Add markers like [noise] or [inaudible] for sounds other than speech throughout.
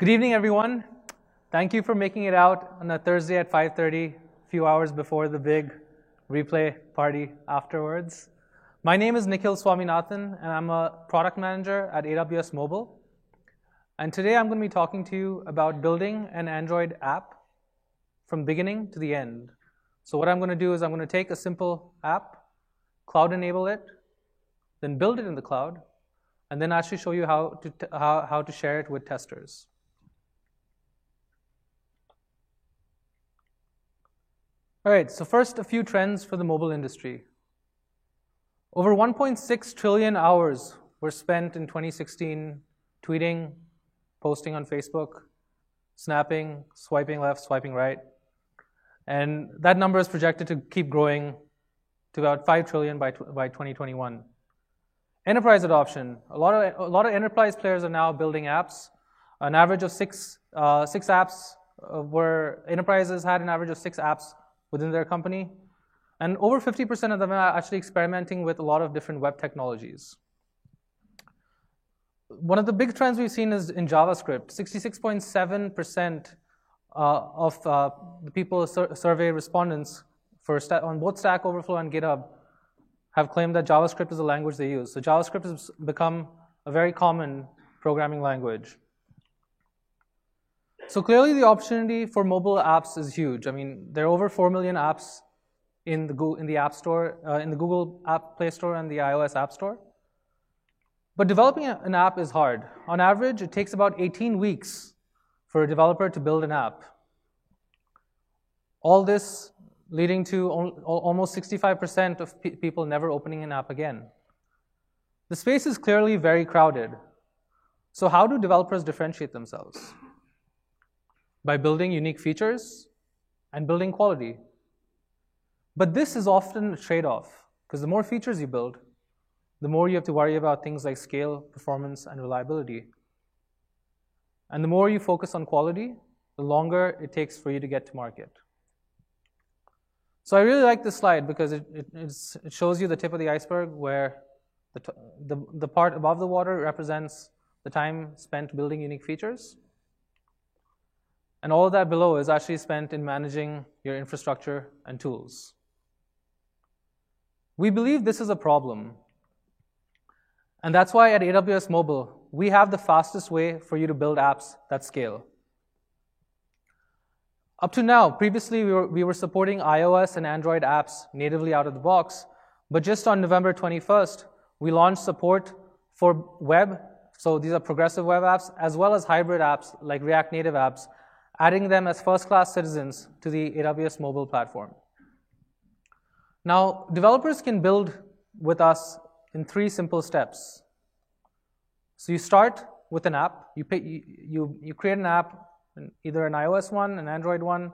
Good evening, everyone. Thank you for making it out on a Thursday at 5:30, a few hours before the big replay party afterwards. My name is Nikhil Swaminathan, and I'm a product manager at AWS Mobile. And today I'm going to be talking to you about building an Android app from beginning to the end. So what I'm going to do is I'm going to take a simple app, cloud enable it, then build it in the cloud, and then actually show you how to, how, how to share it with testers. All right, so first, a few trends for the mobile industry. Over 1.6 trillion hours were spent in 2016 tweeting, posting on Facebook, snapping, swiping left, swiping right. And that number is projected to keep growing to about 5 trillion by, by 2021. Enterprise adoption. A lot, of, a lot of enterprise players are now building apps. An average of six, uh, six apps uh, were, enterprises had an average of six apps within their company. And over 50% of them are actually experimenting with a lot of different web technologies. One of the big trends we've seen is in JavaScript. 66.7% uh, of uh, the people sur- survey respondents for on both Stack Overflow and GitHub have claimed that JavaScript is the language they use. So JavaScript has become a very common programming language. So clearly, the opportunity for mobile apps is huge. I mean, there are over 4 million apps in the, Google, in the App Store, uh, in the Google App Play Store and the iOS App Store. But developing an app is hard. On average, it takes about 18 weeks for a developer to build an app. All this leading to almost 65% of pe- people never opening an app again. The space is clearly very crowded. So, how do developers differentiate themselves? By building unique features and building quality. But this is often a trade off because the more features you build, the more you have to worry about things like scale, performance, and reliability. And the more you focus on quality, the longer it takes for you to get to market. So I really like this slide because it, it, it shows you the tip of the iceberg where the, the, the part above the water represents the time spent building unique features. And all of that below is actually spent in managing your infrastructure and tools. We believe this is a problem. And that's why at AWS Mobile, we have the fastest way for you to build apps that scale. Up to now, previously we were, we were supporting iOS and Android apps natively out of the box, but just on November 21st, we launched support for web, so these are progressive web apps, as well as hybrid apps like React Native apps adding them as first class citizens to the AWS mobile platform. Now, developers can build with us in three simple steps. So you start with an app, you, pay, you, you, you create an app, either an iOS one, an Android one,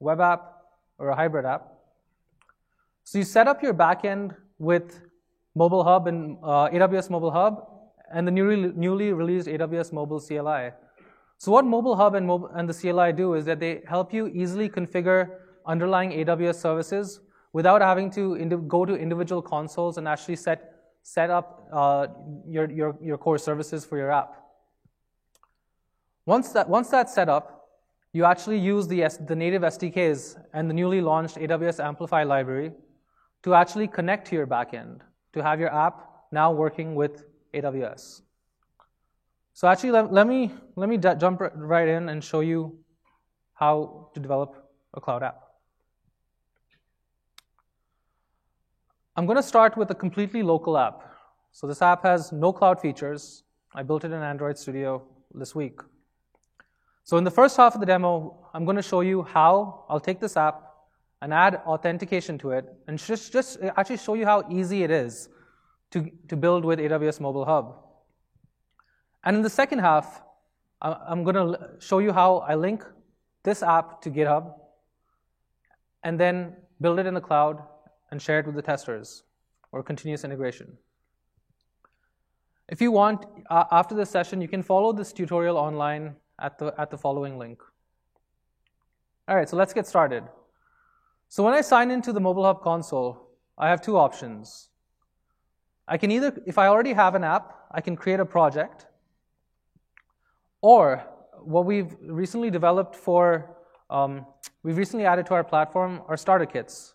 web app, or a hybrid app. So you set up your backend with Mobile Hub and uh, AWS Mobile Hub and the newly, newly released AWS Mobile CLI. So what Mobile Hub and, Mobile, and the CLI do is that they help you easily configure underlying AWS services without having to go to individual consoles and actually set, set up uh, your, your, your core services for your app. Once, that, once that's set up, you actually use the, the native SDKs and the newly launched AWS Amplify library to actually connect to your backend, to have your app now working with AWS. So actually, let, let me, let me jump right in and show you how to develop a cloud app. I'm going to start with a completely local app. So this app has no cloud features. I built it in Android Studio this week. So in the first half of the demo, I'm going to show you how I'll take this app and add authentication to it and just, just actually show you how easy it is to, to build with AWS Mobile Hub. And in the second half, I'm going to show you how I link this app to GitHub and then build it in the cloud and share it with the testers or continuous integration. If you want, uh, after this session, you can follow this tutorial online at the, at the following link. All right, so let's get started. So when I sign into the Mobile Hub console, I have two options. I can either, if I already have an app, I can create a project or what we've recently developed for, um, we've recently added to our platform are starter kits.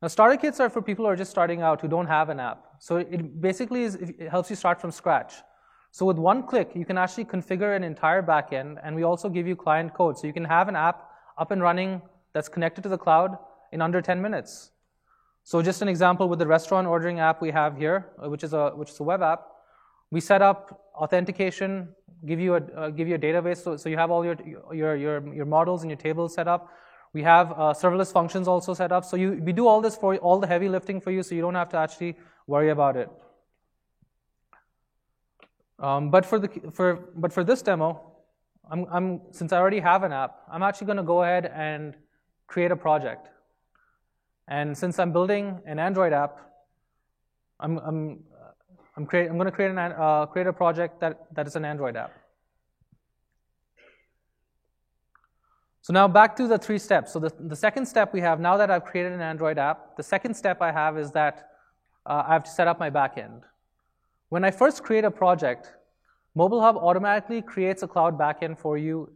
Now, starter kits are for people who are just starting out who don't have an app. So it basically is, it helps you start from scratch. So with one click, you can actually configure an entire backend, and we also give you client code. So you can have an app up and running that's connected to the cloud in under 10 minutes. So just an example with the restaurant ordering app we have here, uh, which is a, which is a web app, we set up authentication, give you a, uh, give you a database, so, so you have all your, your, your, your models and your tables set up. We have uh, serverless functions also set up. So you, we do all this for all the heavy lifting for you, so you don't have to actually worry about it. Um, but, for the, for, but for this demo, I'm, I'm, since I already have an app, I'm actually going to go ahead and create a project. And since I'm building an Android app, I'm, I'm, I'm, create, I'm going to create, an, uh, create a project that, that is an Android app. So now back to the three steps. So the, the second step we have, now that I've created an Android app, the second step I have is that uh, I have to set up my backend. When I first create a project, Mobile Hub automatically creates a cloud backend for you,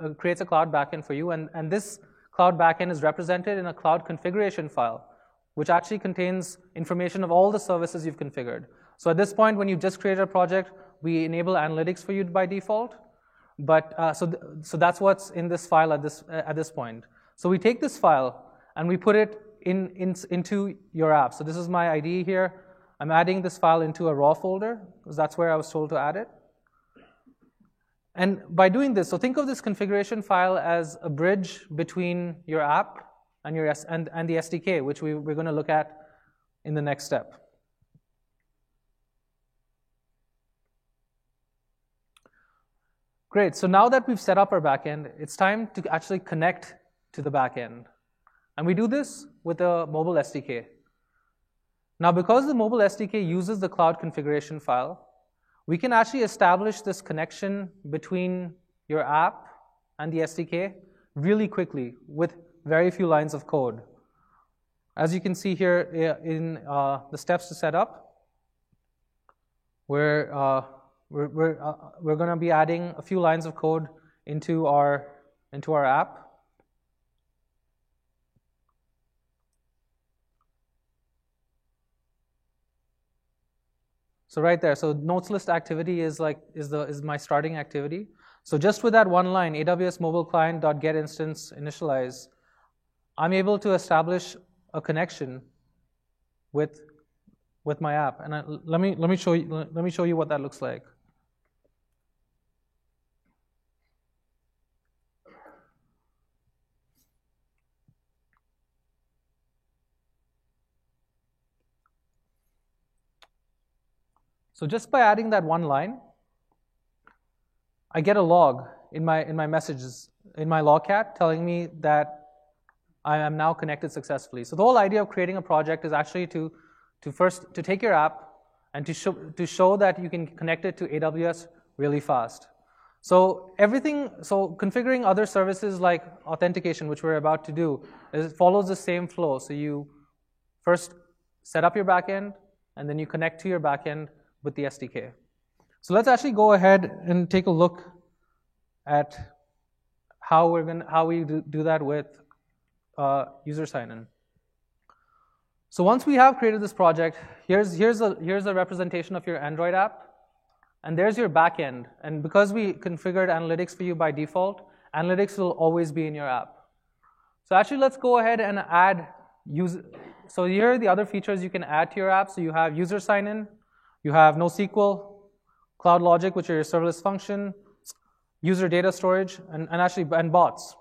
uh, creates a cloud backend for you, and, and this cloud backend is represented in a cloud configuration file, which actually contains information of all the services you've configured. So at this point, when you just created a project, we enable analytics for you by default. But uh, so, th so that's what's in this file at this, uh, at this point. So we take this file and we put it in, in, into your app. So this is my IDE here. I'm adding this file into a raw folder because that's where I was told to add it. And by doing this, so think of this configuration file as a bridge between your app and, your, and, and the SDK, which we, we're going to look at in the next step. Great, so now that we've set up our backend, it's time to actually connect to the backend. And we do this with a mobile SDK. Now, because the mobile SDK uses the cloud configuration file, we can actually establish this connection between your app and the SDK really quickly with very few lines of code. As you can see here eh, in uh, the steps to set up, we're, uh, we're, we're, uh, we're going to be adding a few lines of code into our, into our app. So right there, so notes list activity is like is the is my starting activity. So just with that one line, AWS mobile client instance initialize, I'm able to establish a connection with with my app. And I, let me let me show you let me show you what that looks like. So just by adding that one line, I get a log in my, in my messages, in my logcat telling me that I am now connected successfully. So the whole idea of creating a project is actually to, to first, to take your app and to show, to show that you can connect it to AWS really fast. So everything, so configuring other services like authentication, which we're about to do, is, follows the same flow. So you first set up your backend, and then you connect to your backend, with the SDK. So let's actually go ahead and take a look at how we're gonna how we do that with uh, user sign-in. So once we have created this project, here's here's a here's a representation of your Android app, and there's your backend. And because we configured analytics for you by default, analytics will always be in your app. So actually, let's go ahead and add user. So here are the other features you can add to your app. So you have user sign-in, you have NoSQL, Cloud Logic, which are your serverless function, user data storage, and, and actually and bots.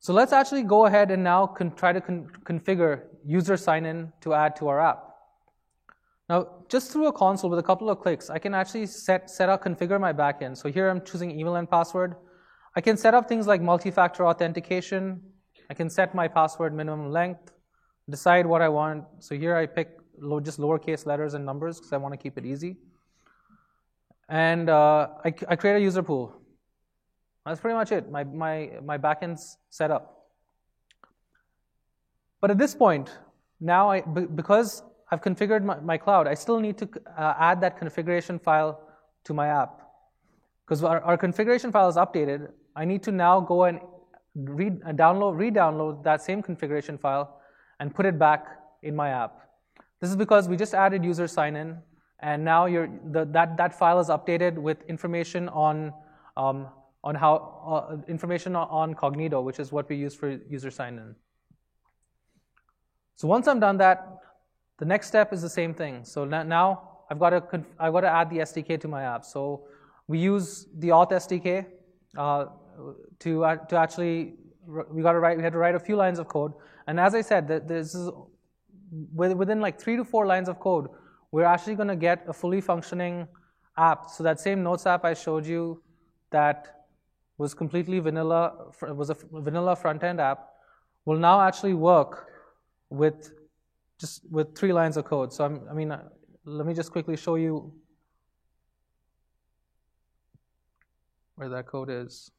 So let's actually go ahead and now try to con configure user sign-in to add to our app. Now, just through a console with a couple of clicks, I can actually set, set up, configure my backend. So here I'm choosing email and password. I can set up things like multi-factor authentication. I can set my password minimum length, decide what I want. So here I pick just lowercase letters and numbers because I want to keep it easy. And uh, I, I create a user pool. That's pretty much it. My, my, my backend's set up. But at this point, now I, because I've configured my, my cloud, I still need to uh, add that configuration file to my app. because our, our configuration file is updated, I need to now go and read, download, re-download that same configuration file and put it back in my app. This is because we just added user sign-in, and now the, that, that file is updated with information on, um, on how, uh, information on Cognito, which is what we use for user sign-in. So once I'm done that, the next step is the same thing. So now I've got to, I've got to add the SDK to my app. So we use the auth SDK uh, to, uh, to actually, we got to write, we had to write a few lines of code. And as I said, this is within like three to four lines of code, we're actually going to get a fully functioning app. So that same Notes app I showed you that was completely vanilla, was a vanilla front-end app, will now actually work with just with three lines of code. So I'm, i mean, uh, let me just quickly show you where that code is.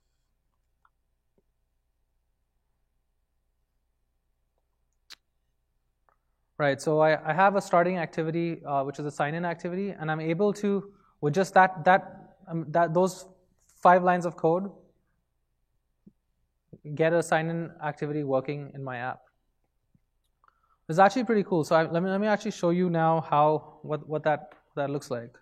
Right, so I, I have a starting activity, uh, which is a sign-in activity, and I'm able to, with just that, that, um, that, those five lines of code, get a sign-in activity working in my app. It's actually pretty cool. So I, let me let me actually show you now how what what that what that looks like.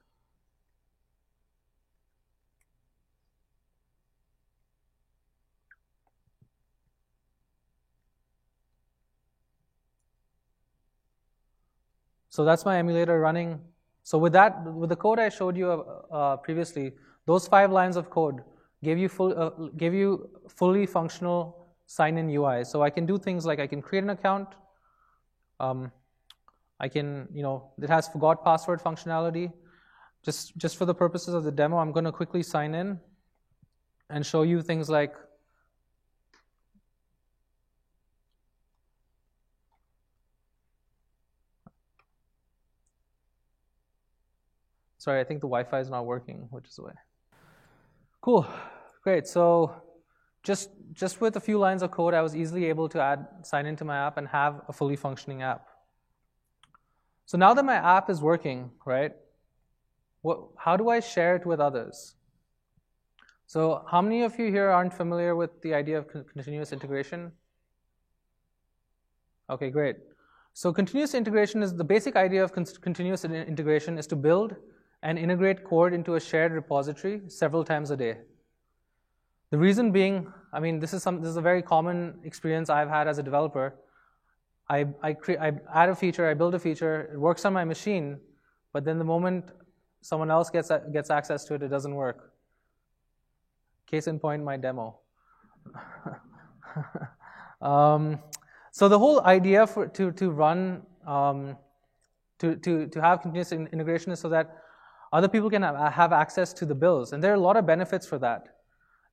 So that's my emulator running. So with that, with the code I showed you uh, previously, those five lines of code gave you full, uh, gave you fully functional sign-in UI. So I can do things like I can create an account, um, I can, you know, it has forgot password functionality. Just, just for the purposes of the demo, I'm going to quickly sign in and show you things like Sorry, I think the Wi-Fi is not working, which is why. Cool, great. So just, just with a few lines of code, I was easily able to add, sign into my app and have a fully functioning app. So now that my app is working, right, what, how do I share it with others? So how many of you here aren't familiar with the idea of continuous integration? Okay, great. So continuous integration is the basic idea of continuous integration is to build and integrate code into a shared repository several times a day. The reason being, I mean, this is, some, this is a very common experience I've had as a developer. I, I, cre- I add a feature, I build a feature, it works on my machine, but then the moment someone else gets, gets access to it, it doesn't work. Case in point, my demo. [laughs] um, so the whole idea for, to, to run, um, to, to, to have continuous integration is so that other people can have access to the bills. And there are a lot of benefits for that.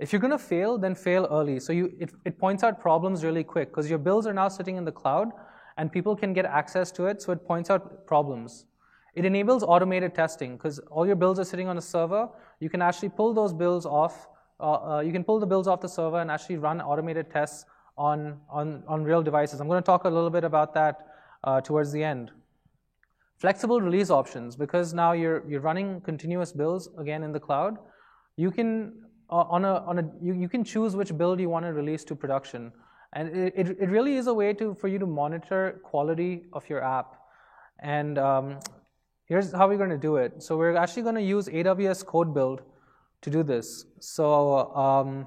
If you're going to fail, then fail early. So you, it, it points out problems really quick because your bills are now sitting in the cloud and people can get access to it, so it points out problems. It enables automated testing because all your bills are sitting on a server. You can actually pull those bills off. Uh, uh, you can pull the bills off the server and actually run automated tests on, on, on real devices. I'm going to talk a little bit about that uh, towards the end. Flexible release options because now you're, you're running continuous builds again in the cloud. You can uh, on a, on a you, you can choose which build you want to release to production. And it, it, really is a way to, for you to monitor quality of your app. And um, here's how we're going to do it. So we're actually going to use AWS Code Build to do this. So um,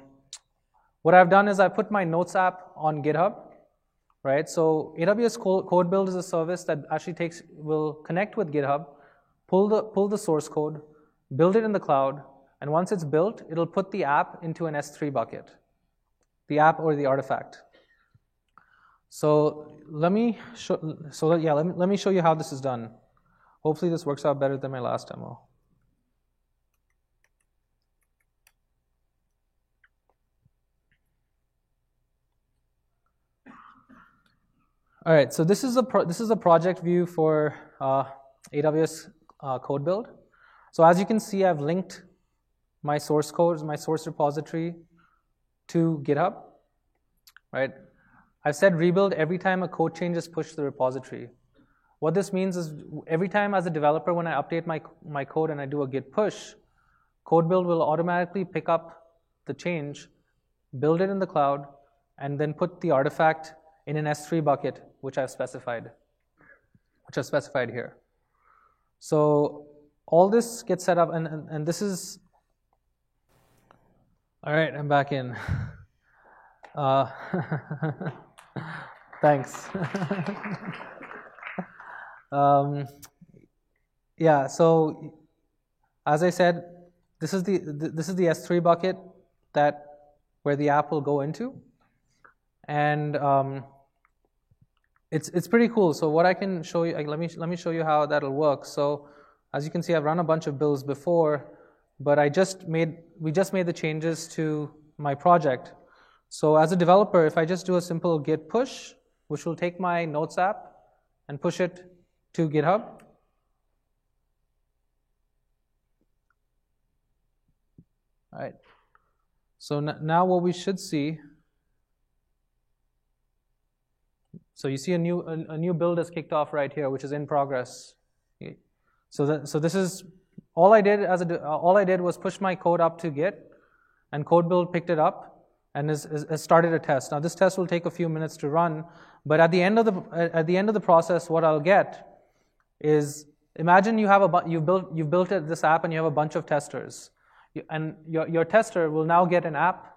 what I've done is I put my Notes app on GitHub, right? So AWS Code Build is a service that actually takes will connect with GitHub, pull the pull the source code, build it in the cloud, and once it's built, it'll put the app into an S3 bucket, the app or the artifact. So let me show, so yeah, let me, let me show you how this is done. Hopefully this works out better than my last demo. All right, so this is a this is a project view for uh, AWS uh, code build. So as you can see, I've linked my source code, my source repository to GitHub, right? I've said rebuild every time a code change is pushed to the repository. What this means is every time as a developer, when I update my, my code and I do a git push, Code build will automatically pick up the change, build it in the cloud, and then put the artifact in an S3 bucket, which I've specified, which I've specified here. So all this gets set up, and, and, and this is, all right, I'm back in. [laughs] Uh, [laughs] thanks. [laughs] um, yeah, so as I said, this is the this is the S3 bucket that where the app will go into, and um, it's it's pretty cool. So what I can show you, let me let me show you how that'll work. So as you can see, I've run a bunch of builds before, but I just made we just made the changes to my project. So as a developer, if I just do a simple git push, which will take my Notes app and push it to GitHub. All right. So now what we should see, so you see a new, a, a new build is kicked off right here, which is in progress. So, that, so this is, all I did as a, all I did was push my code up to Git, and code build picked it up, and has, has started a test. Now this test will take a few minutes to run, but at the end of the at the end of the process, what I'll get is imagine you have a you've built you've built this app and you have a bunch of testers, and your your tester will now get an app,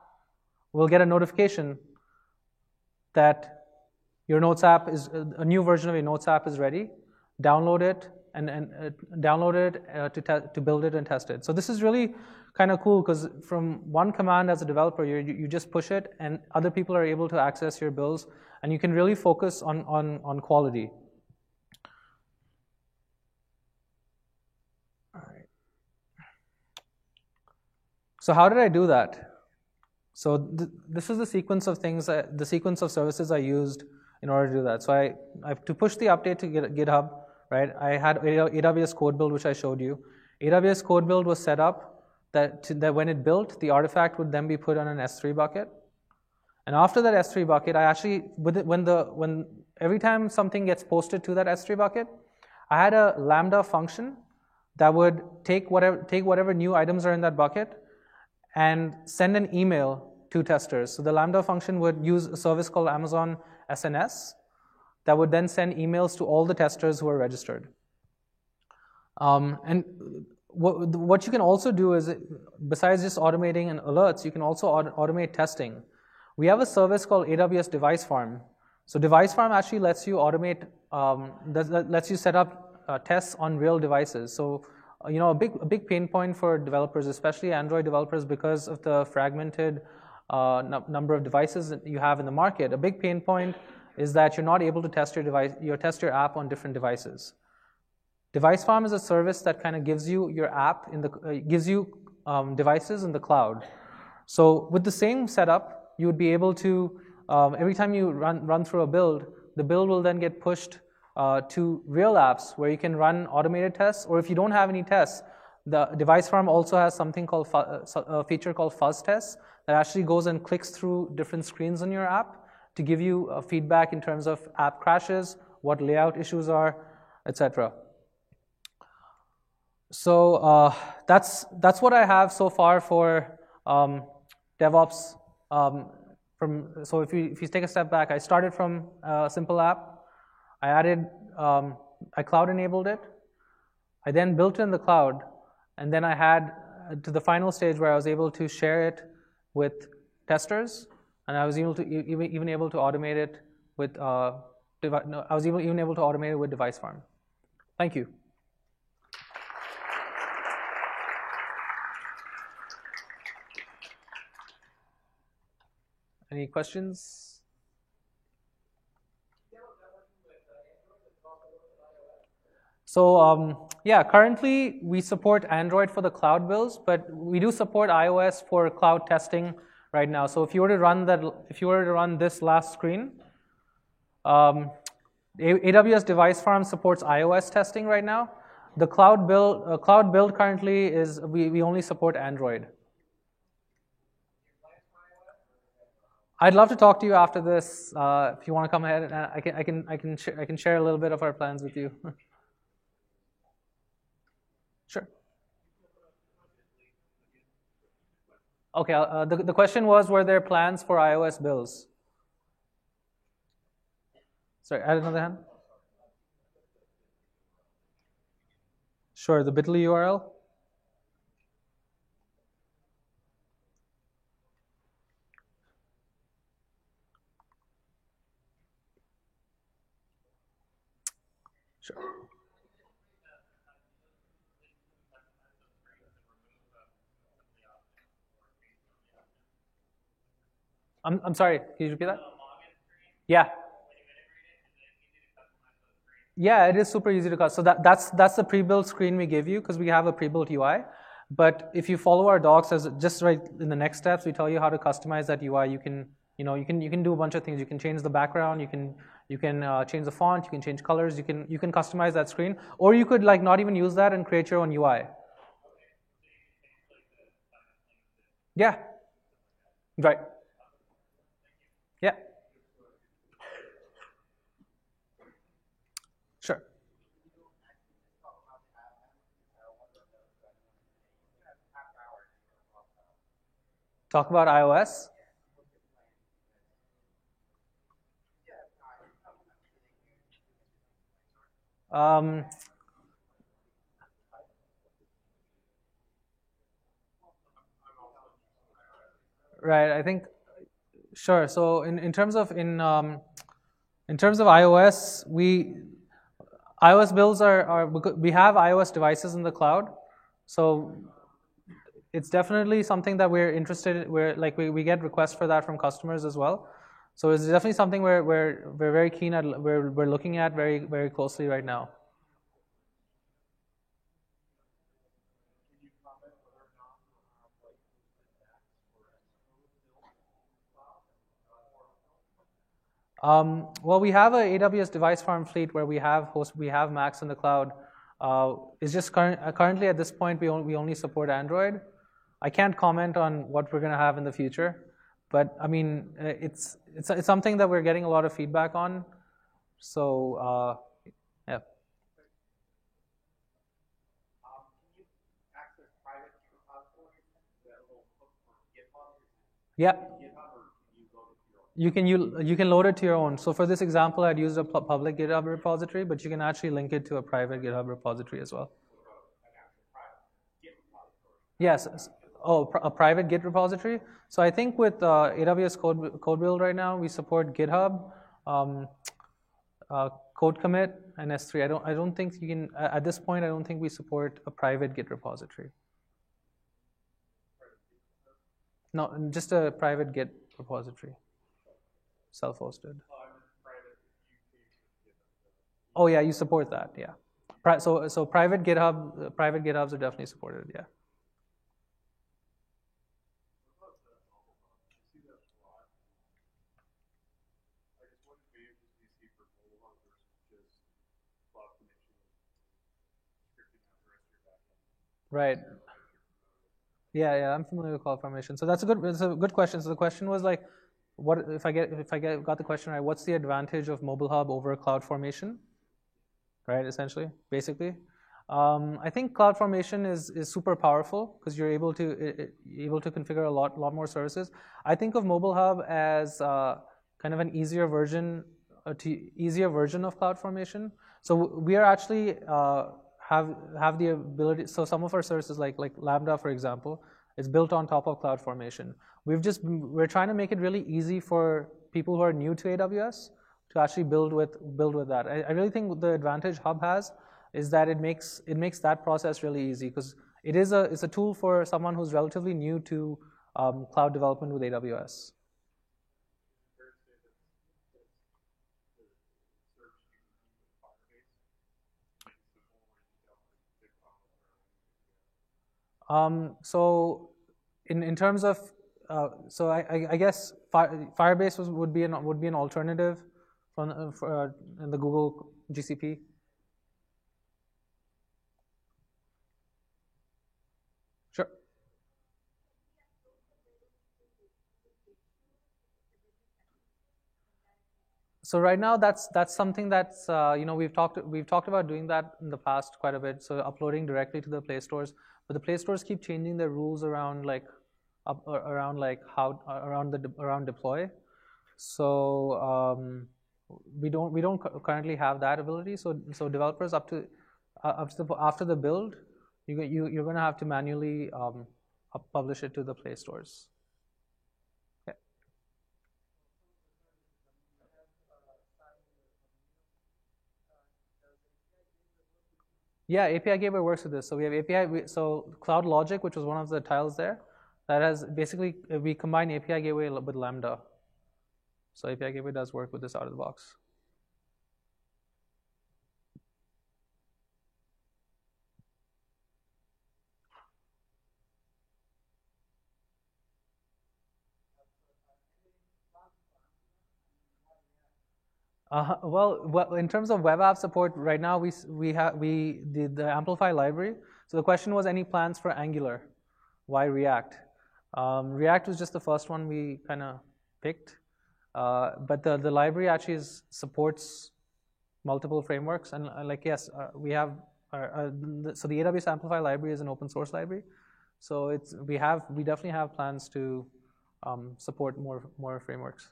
will get a notification that your Notes app is a new version of your Notes app is ready. Download it and, and uh, download it uh, to te- to build it and test it. So this is really kind of cool because from one command as a developer, you, you just push it and other people are able to access your builds and you can really focus on, on, on quality. So how did I do that? So th this is the sequence of things, that, the sequence of services I used in order to do that. So I, I to push the update to GitHub, right? I had AWS code build, which I showed you. AWS code build was set up that, to, that when it built, the artifact would then be put on an S3 bucket. And after that S3 bucket, I actually, when the, when every time something gets posted to that S3 bucket, I had a Lambda function that would take whatever, take whatever new items are in that bucket and send an email to testers. So the Lambda function would use a service called Amazon SNS that would then send emails to all the testers who are registered. Um, and what, what you can also do is, besides just automating and alerts, you can also auto automate testing. We have a service called AWS Device Farm. So Device Farm actually lets you automate, um, lets you set up uh, tests on real devices. So uh, you know, a big, a big pain point for developers, especially Android developers, because of the fragmented uh, number of devices that you have in the market. A big pain point is that you're not able to test your device, you test your app on different devices. Device Farm is a service that kind of gives you your app in the uh, gives you um, devices in the cloud. So with the same setup, you would be able to um, every time you run run through a build, the build will then get pushed uh, to real apps where you can run automated tests. Or if you don't have any tests, the Device Farm also has something called uh, a feature called Fuzz Tests that actually goes and clicks through different screens on your app to give you uh, feedback in terms of app crashes, what layout issues are, etc. So uh, that's that's what I have so far for um, DevOps. Um, from so if you if you take a step back, I started from a simple app. I added um, I cloud enabled it. I then built it in the cloud, and then I had uh, to the final stage where I was able to share it with testers, and I was able to even able to automate it with uh, no, I was even able to automate it with Device Farm. Thank you. Any questions? So um, yeah, currently we support Android for the cloud builds, but we do support iOS for cloud testing right now. So if you were to run that, if you were to run this last screen, um, AWS Device Farm supports iOS testing right now. The cloud build, uh, cloud build currently is we, we only support Android. I'd love to talk to you after this. Uh, if you want to come ahead, and I can, I can, I can, I can share a little bit of our plans with you. [laughs] sure. Okay, uh, the, the question was were there plans for iOS bills? Sorry, add another hand. Sure, the bit.ly URL. I'm, I'm sorry, can you repeat that? Yeah. Yeah, it is super easy to cut. So that, that's, that's the pre-built screen we give you because we have a pre-built UI. But if you follow our docs, as just right in the next steps, we tell you how to customize that UI. You can, you know, you can you can do a bunch of things. You can change the background. You can you can uh, change the font. You can change colors. You can you can customize that screen, or you could like not even use that and create your own UI. Yeah. Right. Yeah. Sure. Talk about iOS. Um, right. I think Sure. So in, in terms of in um, in terms of iOS, we iOS builds are, are we have iOS devices in the cloud, so it's definitely something that we're interested. In, we're like we, we get requests for that from customers as well. So it's definitely something we're we're we're very keen at. We're we're looking at very very closely right now. Um, well, we have an AWS device farm fleet where we have host, we have Macs in the cloud. Uh, it's just current, uh, currently at this point we only, we only support Android. I can't comment on what we're going to have in the future, but I mean uh, it's, it's it's something that we're getting a lot of feedback on. So uh, yeah. Yeah. You can, you, you can load it to your own. So for this example, I'd used a public GitHub repository, but you can actually link it to a private GitHub repository as well. Yes. Oh, a private Git repository. So I think with uh, AWS Code, Code Build right now, we support GitHub, um, uh, Code Commit, and S3. I don't, I don't think you can, at this point, I don't think we support a private Git repository. No, just a private Git repository self-hosted. Oh yeah, you support that. Yeah. So so private GitHub, uh, private GitHubs are definitely supported. Yeah. Right. Yeah, yeah, I'm familiar with CloudFormation. So that's a good, that's a good question. So the question was like, what if I get if I get got the question right? What's the advantage of Mobile Hub over CloudFormation? Right, essentially, basically. Um, I think CloudFormation is is super powerful because you're able to it, able to configure a lot lot more services. I think of Mobile Hub as uh, kind of an easier version to easier version of CloudFormation. So we are actually uh, have have the ability. So some of our services like like Lambda, for example, is built on top of CloudFormation. We've just we're trying to make it really easy for people who are new to AWS to actually build with build with that. I, I really think the advantage Hub has is that it makes it makes that process really easy because it is a it's a tool for someone who's relatively new to um, cloud development with AWS. Um, so, in, in terms of uh, so I, I, guess Firebase was, would be an would be an alternative from uh, for, uh, in the Google GCP. Sure. So right now, that's that's something that's uh, you know we've talked we've talked about doing that in the past quite a bit. So uploading directly to the Play stores, but the Play stores keep changing their rules around like up, around like how around the around deploy. So um, we don't we don't currently have that ability. So so developers up to uh, after the after the build, you you you're going to have to manually um, publish it to the Play stores. Yeah, API Gateway works with this. So we have API, so Cloud Logic, which was one of the tiles there, that has basically, uh, we combine API Gateway with Lambda. So API Gateway does work with this out of the box. Uh, well, in terms of web app support, right now we we have we did the Amplify library. So the question was, any plans for Angular? Why React? Um, React was just the first one we kind of picked, uh, but the the library actually is, supports multiple frameworks. And uh, like yes, uh, we have uh, the, so the AWS Amplify library is an open source library. So it's we have we definitely have plans to um, support more more frameworks.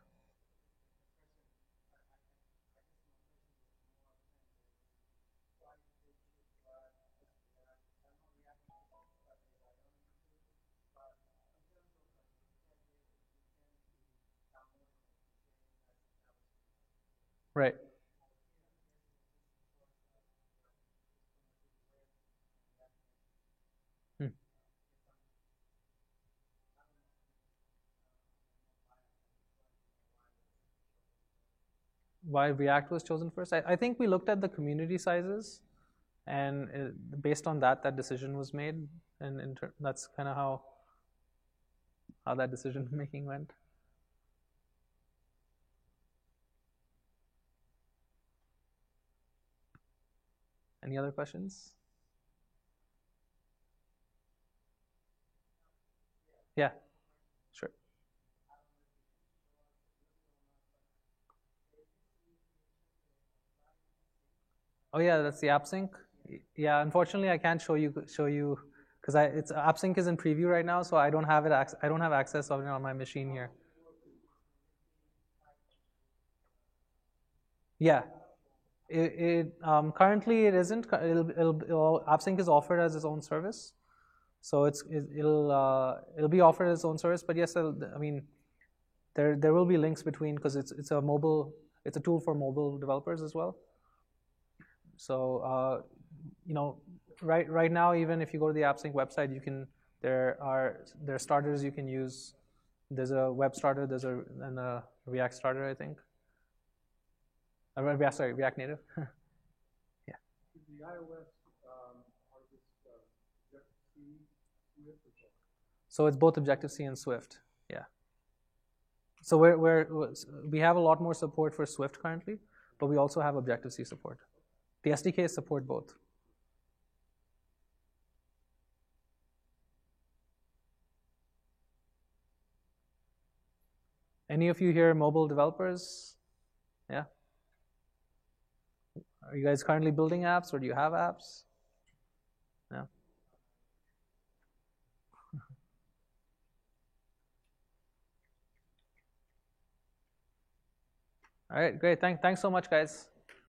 Right. Hmm. Why React was chosen first? I, I, think we looked at the community sizes, and it, based on that, that decision was made, and that's kind of how how that decision [laughs] making went. Any other questions? Yeah, sure. Oh yeah, that's the AppSync. Yeah, unfortunately, I can't show you show you because I it's AppSync is in preview right now, so I don't have it. I don't have access of it on my machine here. Yeah, it, it um, currently it isn't. It'll, it'll, it'll, AppSync is offered as its own service, so it's it, will uh, it'll be offered as its own service. But yes, I mean, there there will be links between because it's it's a mobile it's a tool for mobile developers as well. So uh, you know, right right now, even if you go to the AppSync website, you can there are there are starters you can use. There's a web starter, there's a and a React starter, I think. Uh, React, sorry, React Native. [laughs] yeah. The iOS um, this uh, Swift, So it's both Objective-C and Swift. Yeah. So we're, we're, we have a lot more support for Swift currently, but we also have Objective-C support. The SDKs support both. Any of you here mobile developers? Yeah. Are you guys currently building apps or do you have apps? No? [laughs] All right, great. Thank, thanks so much, guys.